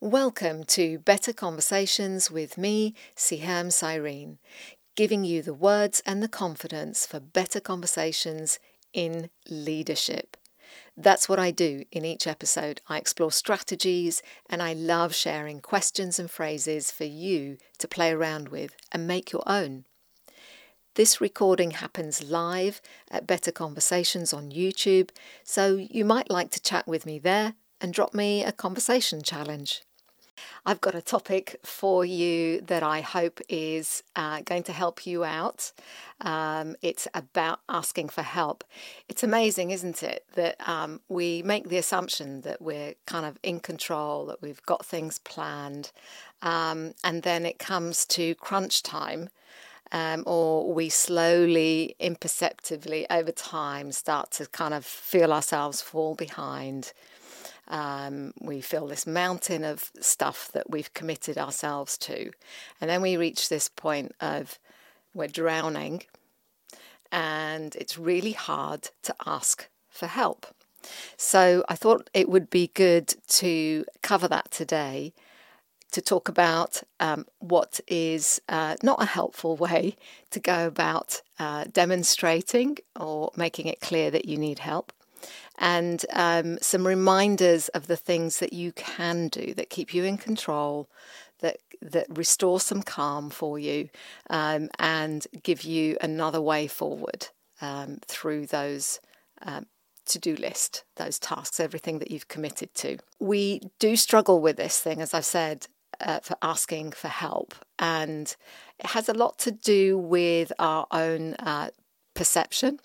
Welcome to Better Conversations with me, Siham Cyrene, giving you the words and the confidence for better conversations in leadership. That's what I do in each episode. I explore strategies and I love sharing questions and phrases for you to play around with and make your own. This recording happens live at Better Conversations on YouTube, so you might like to chat with me there and drop me a conversation challenge. I've got a topic for you that I hope is uh, going to help you out. Um, it's about asking for help. It's amazing, isn't it, that um, we make the assumption that we're kind of in control, that we've got things planned, um, and then it comes to crunch time. Um, or we slowly, imperceptibly over time start to kind of feel ourselves fall behind. Um, we feel this mountain of stuff that we've committed ourselves to. And then we reach this point of we're drowning and it's really hard to ask for help. So I thought it would be good to cover that today to talk about um, what is uh, not a helpful way to go about uh, demonstrating or making it clear that you need help and um, some reminders of the things that you can do that keep you in control, that that restore some calm for you, um, and give you another way forward um, through those. Um, to do list, those tasks, everything that you've committed to. We do struggle with this thing, as I've said, uh, for asking for help. And it has a lot to do with our own uh, perception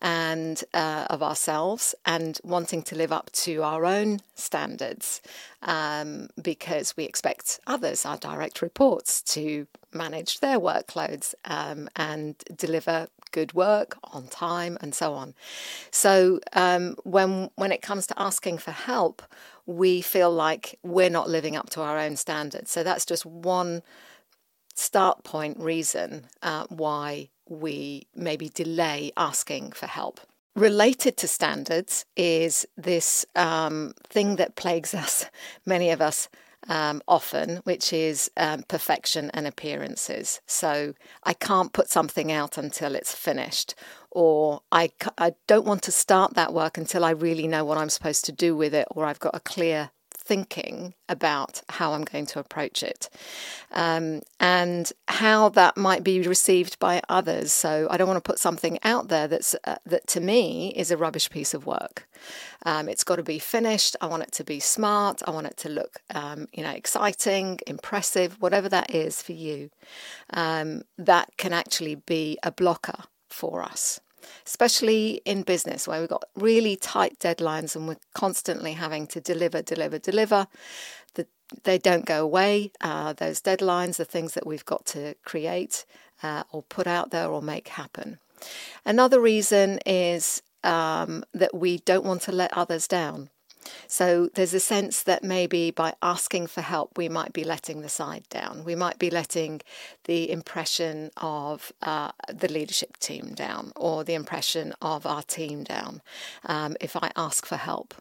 and uh, of ourselves and wanting to live up to our own standards um, because we expect others, our direct reports, to manage their workloads um, and deliver good work on time and so on. So um, when when it comes to asking for help, we feel like we're not living up to our own standards. So that's just one start point reason uh, why we maybe delay asking for help. Related to standards is this um, thing that plagues us, many of us um, often, which is um, perfection and appearances. So I can't put something out until it's finished, or I, I don't want to start that work until I really know what I'm supposed to do with it, or I've got a clear thinking about how I'm going to approach it um, and how that might be received by others. So I don't want to put something out there that's uh, that to me is a rubbish piece of work. Um, it's got to be finished. I want it to be smart. I want it to look, um, you know, exciting, impressive, whatever that is for you. Um, that can actually be a blocker for us especially in business where we've got really tight deadlines and we're constantly having to deliver, deliver, deliver. The, they don't go away. Uh, those deadlines, the things that we've got to create uh, or put out there or make happen. Another reason is um, that we don't want to let others down. So there's a sense that maybe by asking for help, we might be letting the side down. We might be letting the impression of uh, the leadership team down or the impression of our team down um, if I ask for help.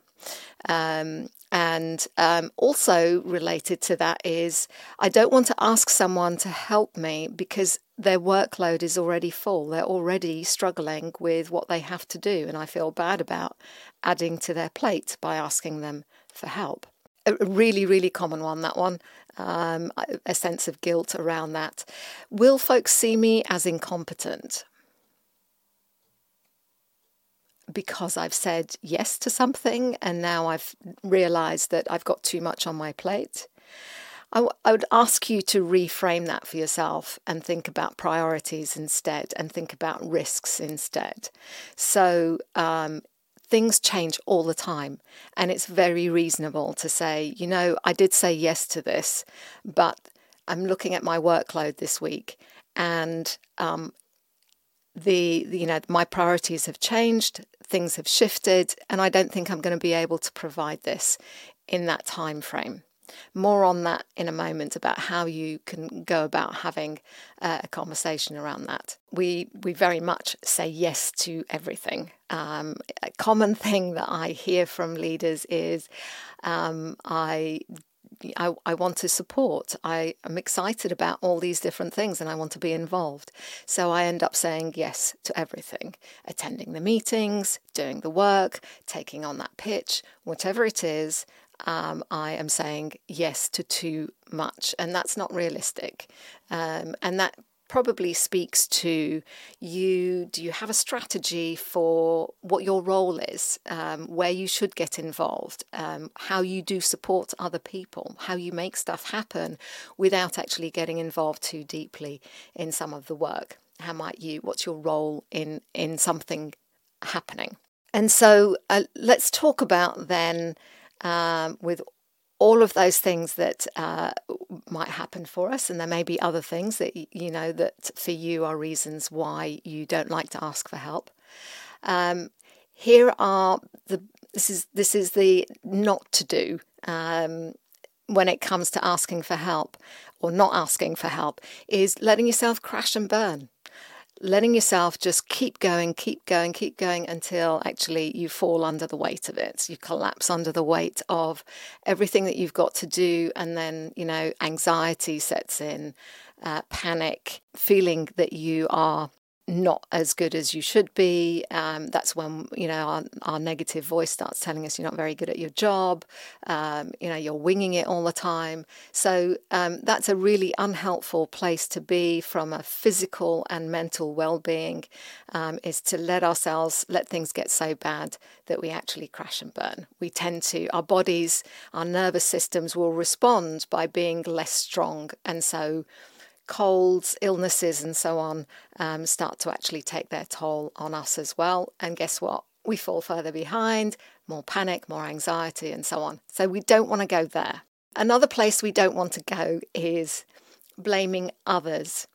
Um, and um, also related to that is, I don't want to ask someone to help me because their workload is already full. They're already struggling with what they have to do. And I feel bad about adding to their plate by asking them for help. A really, really common one, that one. Um, a sense of guilt around that. Will folks see me as incompetent? Because I've said yes to something and now I've realized that I've got too much on my plate. I, w- I would ask you to reframe that for yourself and think about priorities instead and think about risks instead. So, um, things change all the time, and it's very reasonable to say, you know, I did say yes to this, but I'm looking at my workload this week, and um, the, you know my priorities have changed things have shifted and i don't think i'm going to be able to provide this in that time frame more on that in a moment about how you can go about having uh, a conversation around that. We we very much say yes to everything. Um, a common thing that I hear from leaders is, um, I I, I want to support. I am excited about all these different things and I want to be involved. So I end up saying yes to everything attending the meetings, doing the work, taking on that pitch, whatever it is. Um, I am saying yes to too much, and that's not realistic. Um, and that probably speaks to you. Do you have a strategy for what your role is, um, where you should get involved, um, how you do support other people, how you make stuff happen without actually getting involved too deeply in some of the work? How might you? What's your role in in something happening? And so uh, let's talk about then um, with all of those things that uh, might happen for us, and there may be other things that you know that for you are reasons why you don't like to ask for help. Um, here are the this is this is the not to do um, when it comes to asking for help or not asking for help is letting yourself crash and burn letting yourself just keep going, keep going, keep going until actually you fall under the weight of it. You collapse under the weight of everything that you've got to do, and then, you know, anxiety sets in, uh, panic, feeling that you are not as good as you should be. Um, that's when you know our, our, negative voice starts telling us you're not very good at your job. Um, you know you're winging it all the time. So um, that's a really unhelpful place to be from a physical and mental well-being. Um, is to let ourselves let things get so bad that we actually crash and burn. We tend to our bodies, our nervous systems will respond by being less strong, and so colds, illnesses, and so on um, start to actually take their toll on us as well. And guess what? We fall further behind, more panic, more anxiety, and so on. So we don't want to go there. Another place we don't want to go is blaming others.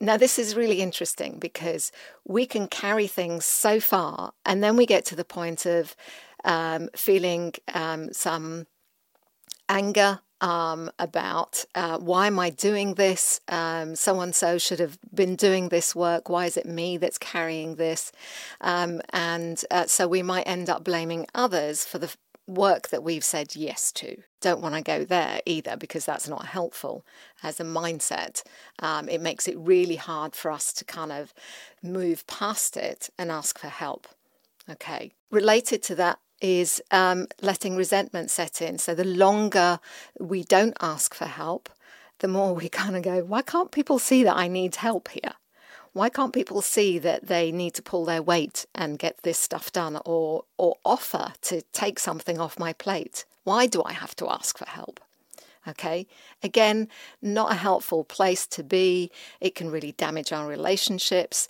Now, this is really interesting because we can carry things so far, and then we get to the point of um, feeling um, some anger um, about uh, why am I doing this? So and so should have been doing this work. Why is it me that's carrying this? Um, and uh, so we might end up blaming others for the work that we've said yes to. Don't want to go there either because that's not helpful as a mindset. Um, it makes it really hard for us to kind of move past it and ask for help. Okay. Related to that is um, letting resentment set in. So the longer we don't ask for help, the more we kind of go, why can't people see that I need help here? Why can't people see that they need to pull their weight and get this stuff done or, or offer to take something off my plate? Why do I have to ask for help? Okay, again, not a helpful place to be. It can really damage our relationships.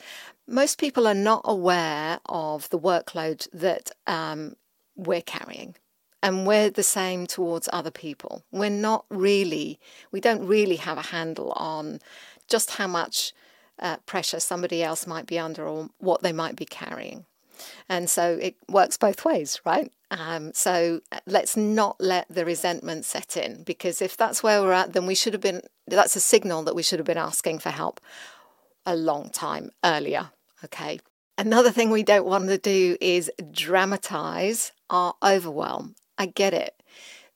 Most people are not aware of the workload that um, we're carrying. And we're the same towards other people. We're not really, we don't really have a handle on just how much uh, pressure somebody else might be under or what they might be carrying. And so it works both ways, right? Um, so uh, let's not let the resentment set in because if that's where we're at, then we should have been, that's a signal that we should have been asking for help a long time earlier. Okay. Another thing we don't want to do is dramatize our overwhelm. I get it.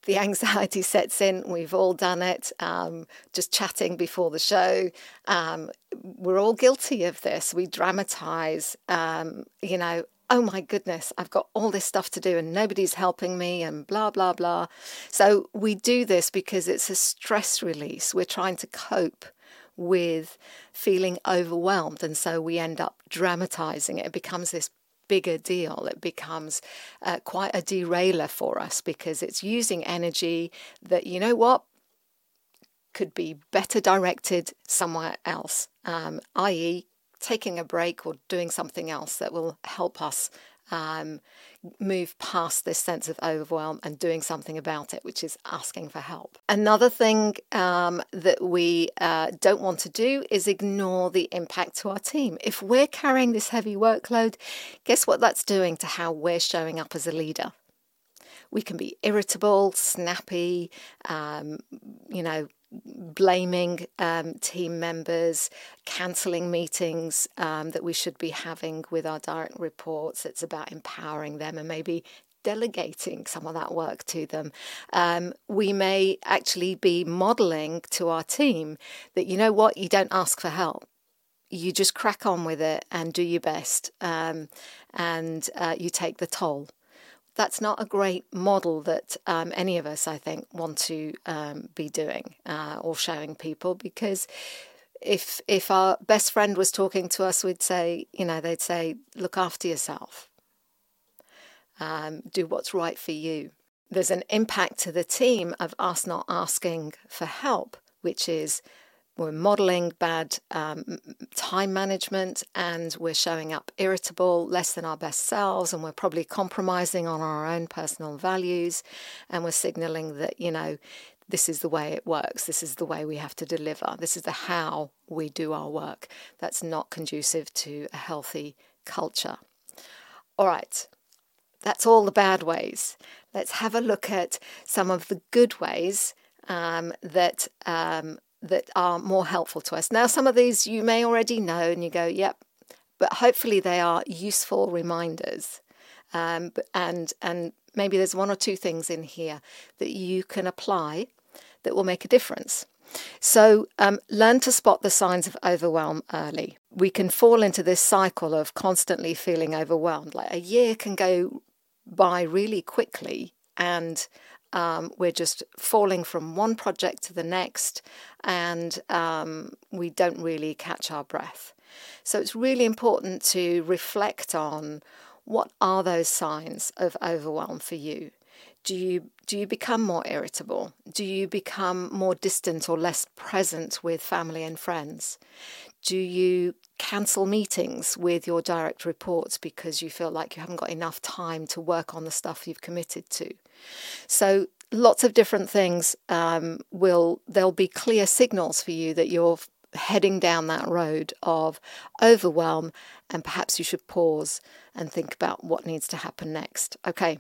The anxiety sets in. We've all done it. Um, just chatting before the show. Um, we're all guilty of this. We dramatize, um, you know, oh my goodness, I've got all this stuff to do and nobody's helping me and blah, blah, blah. So we do this because it's a stress release. We're trying to cope with feeling overwhelmed. And so we end up dramatizing it. It becomes this bigger deal. It becomes uh, quite a derailer for us because it's using energy that, you know what, could be better directed somewhere else, um, i.e., taking a break or doing something else that will help us um, move past this sense of overwhelm and doing something about it, which is asking for help. Another thing um, that we uh, don't want to do is ignore the impact to our team. If we're carrying this heavy workload, guess what that's doing to how we're showing up as a leader? We can be irritable, snappy, um, you know, blaming um, team members, cancelling meetings um, that we should be having with our direct reports. It's about empowering them and maybe delegating some of that work to them. Um, we may actually be modeling to our team that, you know what, you don't ask for help. You just crack on with it and do your best, um, and uh, you take the toll that's not a great model that um, any of us, I think, want to um, be doing uh, or showing people because if if our best friend was talking to us, we'd say, you know, they'd say, look after yourself, um, do what's right for you. There's an impact to the team of us not asking for help, which is we're modeling bad um, time management and we're showing up irritable, less than our best selves, and we're probably compromising on our own personal values. And we're signaling that, you know, this is the way it works, this is the way we have to deliver, this is the how we do our work. That's not conducive to a healthy culture. All right, that's all the bad ways. Let's have a look at some of the good ways um, that um, that are more helpful to us. Now, some of these you may already know, and you go, yep, but hopefully they are useful reminders. Um, and and maybe there's one or two things in here that you can apply that will make a difference. So, um, learn to spot the signs of overwhelm early. We can fall into this cycle of constantly feeling overwhelmed. Like a year can go by really quickly, and um, we're just falling from one project to the next, and um, we don't really catch our breath. So it's really important to reflect on what are those signs of overwhelm for you. Do you do you become more irritable? Do you become more distant or less present with family and friends? Do you cancel meetings with your direct reports because you feel like you haven't got enough time to work on the stuff you've committed to? So lots of different things um, will there'll be clear signals for you that you're heading down that road of overwhelm and perhaps you should pause and think about what needs to happen next okay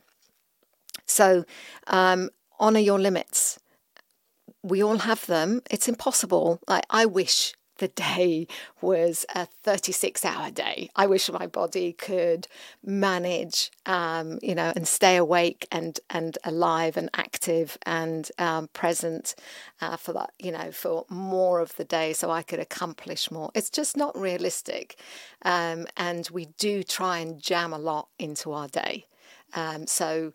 so um, honor your limits we all have them it's impossible like i wish the day was a 36 hour day. I wish my body could manage, um, you know, and stay awake and, and alive and active and um, present uh, for that, you know, for more of the day so I could accomplish more. It's just not realistic. Um, and we do try and jam a lot into our day. Um, so,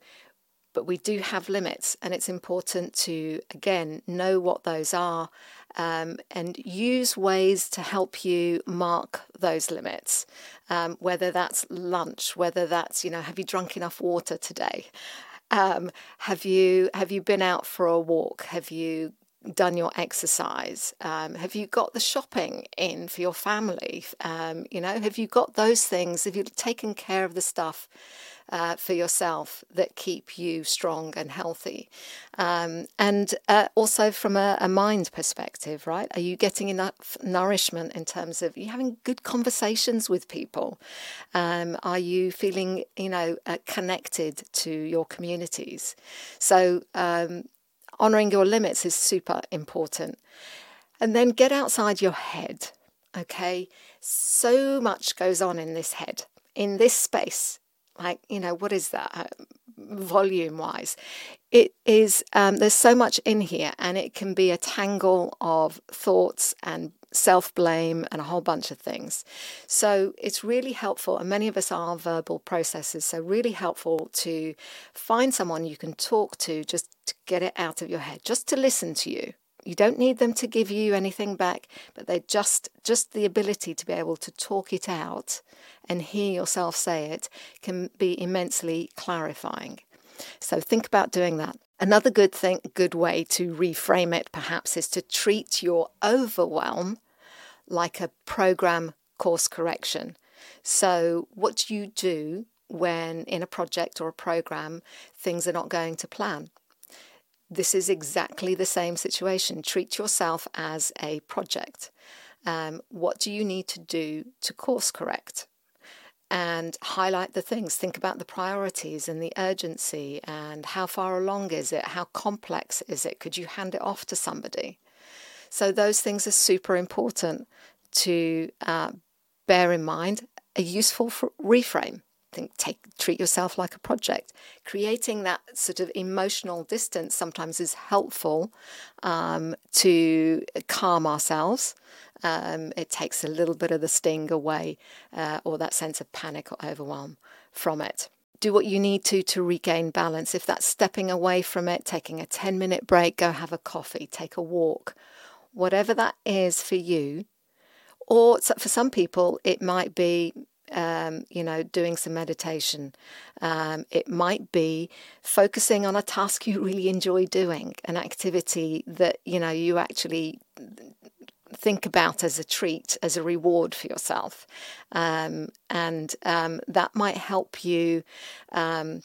but we do have limits, and it's important to, again, know what those are um, and use ways to help you mark those limits. Um, whether that's lunch, whether that's, you know, have you drunk enough water today? Um, have you have you been out for a walk? Have you done your exercise? Um, have you got the shopping in for your family? Um, you know, have you got those things? Have you taken care of the stuff uh, for yourself that keep you strong and healthy? Um, and uh, also from a, a, mind perspective, right? Are you getting enough nourishment in terms of you having good conversations with people? Um, are you feeling, you know, uh, connected to your communities? So um, honoring your limits is super important. And then get outside your head. Okay, so much goes on in this head, in this space like you know what is that uh, volume wise it is um, there's so much in here and it can be a tangle of thoughts and self blame and a whole bunch of things. So it's really helpful, and many of us are verbal processors, so really helpful to find someone you can talk to just to get it out of your head, just to listen to you. You don't need them to give you anything back, but they just just the ability to be able to talk it out and hear yourself say it can be immensely clarifying. So think about doing that. Another good thing, good way to reframe it perhaps is to treat your overwhelm like a program course correction. So what do you do when in a project or a program things are not going to plan? this is exactly the same situation. Treat yourself as a project. Um, what do you need to do to course correct? And highlight the things. Think about the priorities and the urgency and how far along is it? How complex is it? Could you hand it off to somebody? So, those things are super important to uh, bear in mind. A useful reframe. Think take treat yourself like a project. Creating that sort of emotional distance sometimes is helpful um, to calm ourselves. Um, it takes a little bit of the sting away uh, or that sense of panic or overwhelm from it do what you need to to regain balance. If that's stepping away from it, taking a 10 minute break, go have a coffee, take a walk, whatever that is for you. Or for some people, it might be, um, you know, doing some meditation. Um, it might be focusing on a task you really enjoy doing, an activity that, you know, you actually think about as a treat, as a reward for yourself. Um, and um, that might help you um,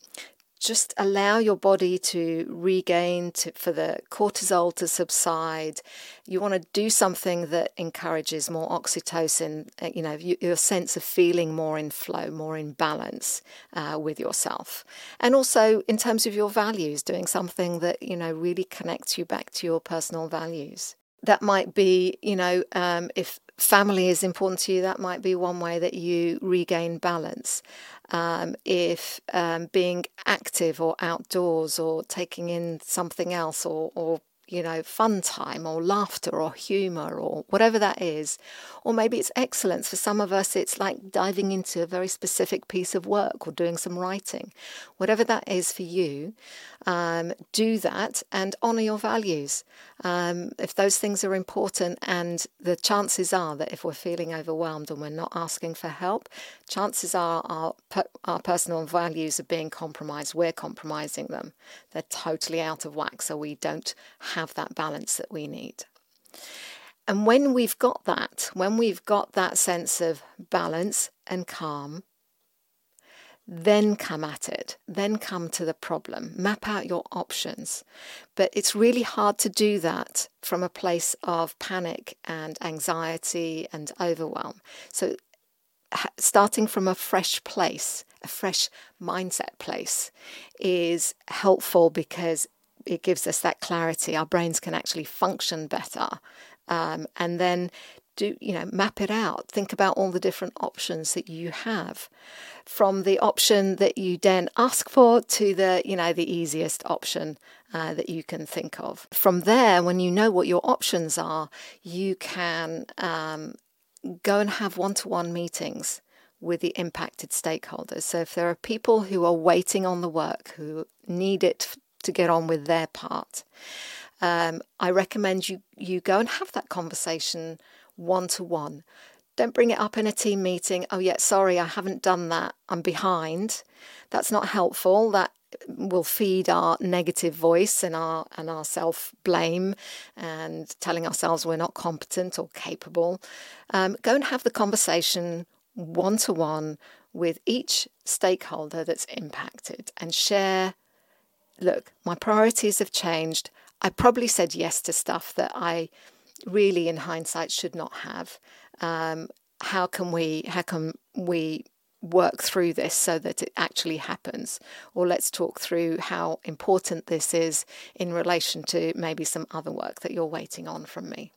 just allow your body to regain, to, for the cortisol to subside. You want to do something that encourages more oxytocin, uh, you know, your sense of feeling more in flow, more in balance uh, with yourself. And also in terms of your values, doing something that, you know, really connects you back to your personal values that might be, you know, um, if family is important to you, that might be one way that you regain balance. Um, if um, being active or outdoors or taking in something else or, or you know, fun time or laughter or humor or whatever that is. Or maybe it's excellence. For some of us, it's like diving into a very specific piece of work or doing some writing. Whatever that is for you, um, do that and honor your values. Um, if those things are important, and the chances are that if we're feeling overwhelmed and we're not asking for help, chances are our, our personal values are being compromised. We're compromising them. They're totally out of whack, so we don't have that balance that we need. And when we've got that, when we've got that sense of balance and calm, then come at it, then come to the problem, map out your options. But it's really hard to do that from a place of panic and anxiety and overwhelm. So, starting from a fresh place, a fresh mindset place, is helpful because it gives us that clarity. Our brains can actually function better. Um, and then do you know map it out think about all the different options that you have from the option that you then ask for to the you know the easiest option uh, that you can think of from there when you know what your options are you can um, go and have one-to-one meetings with the impacted stakeholders so if there are people who are waiting on the work who need it to get on with their part um, I recommend you you go and have that conversation one to one. Don't bring it up in a team meeting. Oh, yeah, sorry, I haven't done that. I'm behind. That's not helpful. That will feed our negative voice and our and our self blame and telling ourselves we're not competent or capable. Um, go and have the conversation one to one with each stakeholder that's impacted and share. Look, my priorities have changed. I probably said yes to stuff that I really, in hindsight, should not have. Um, how can we? How can we work through this so that it actually happens? Or let's talk through how important this is in relation to maybe some other work that you're waiting on from me.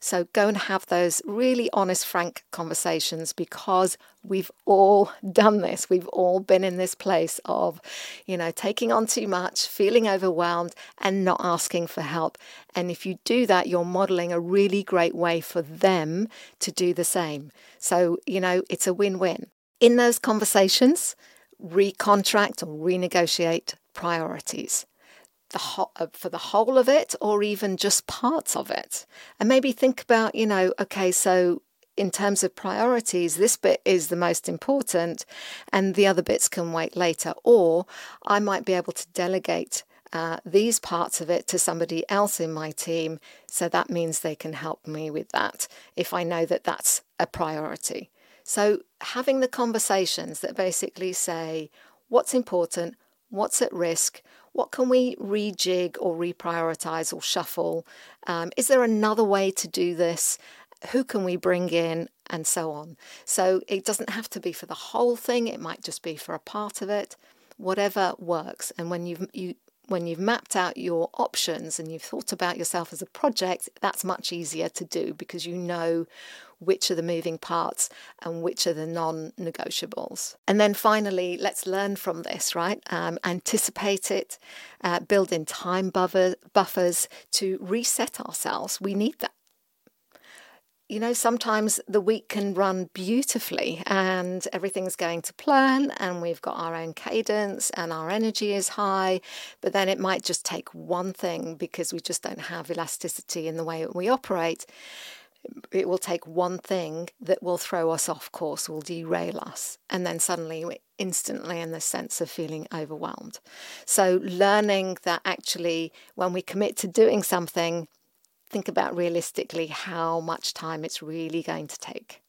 So go and have those really honest, frank conversations because we've all done this. We've all been in this place of, you know, taking on too much, feeling overwhelmed, and not asking for help. And if you do that, you're modeling a really great way for them to do the same. So, you know, it's a win win. In those conversations, recontract or renegotiate priorities the ho- uh, for the whole of it or even just parts of it? And maybe think about you know okay so in terms of priorities this bit is the most important and the other bits can wait later. Or i might be able to delegate uh, these parts of it to somebody else in my team. So that means they can help me with that if i know that that's a priority. So having the conversations that basically say what's important what's at risk what can we rejig or reprioritize or shuffle? Um, is there another way to do this? Who can we bring in? And so on. So it doesn't have to be for the whole thing, it might just be for a part of it, whatever works. And when you you when you've mapped out your options and you've thought about yourself as a project, that's much easier to do because you know which are the moving parts and which are the non negotiables. And then finally, let's learn from this, right? Um, anticipate it, uh, build in time buffer, buffers to reset ourselves. We need that you know, sometimes the week can run beautifully and everything's going to plan and we've got our own cadence and our energy is high, but then it might just take one thing because we just don't have elasticity in the way we operate. It will take one thing that will throw us off course, will derail us, and then suddenly we're instantly in the sense of feeling overwhelmed. So, learning that actually, when we commit to doing something, think about realistically how much time it's really going to take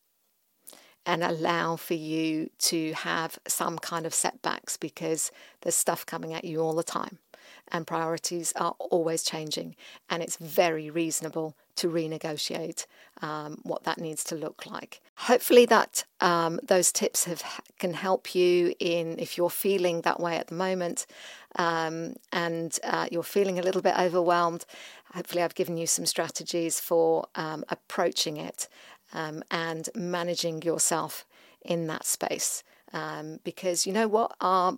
and allow for you to have some kind of setbacks because there's stuff coming at you all the time and priorities are always changing and it's very reasonable to renegotiate um, what that needs to look like. Hopefully that um, those tips have can help you in if you're feeling that way at the moment um, and uh, you're feeling a little bit overwhelmed hopefully i've given you some strategies for um, approaching it um, and managing yourself in that space um, because you know what our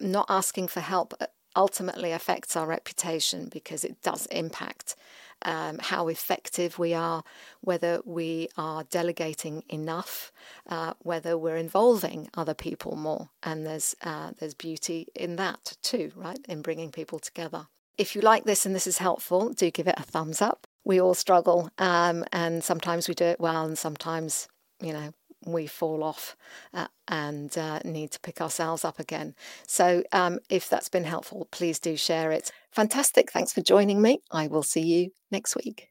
not asking for help ultimately affects our reputation because it does impact um, how effective we are, whether we are delegating enough, uh, whether we're involving other people more, and there's uh, there's beauty in that too, right? In bringing people together. If you like this and this is helpful, do give it a thumbs up. We all struggle, um, and sometimes we do it well, and sometimes you know we fall off uh, and uh, need to pick ourselves up again. So, um, if that's been helpful, please do share it. Fantastic. Thanks for joining me. I will see you next week.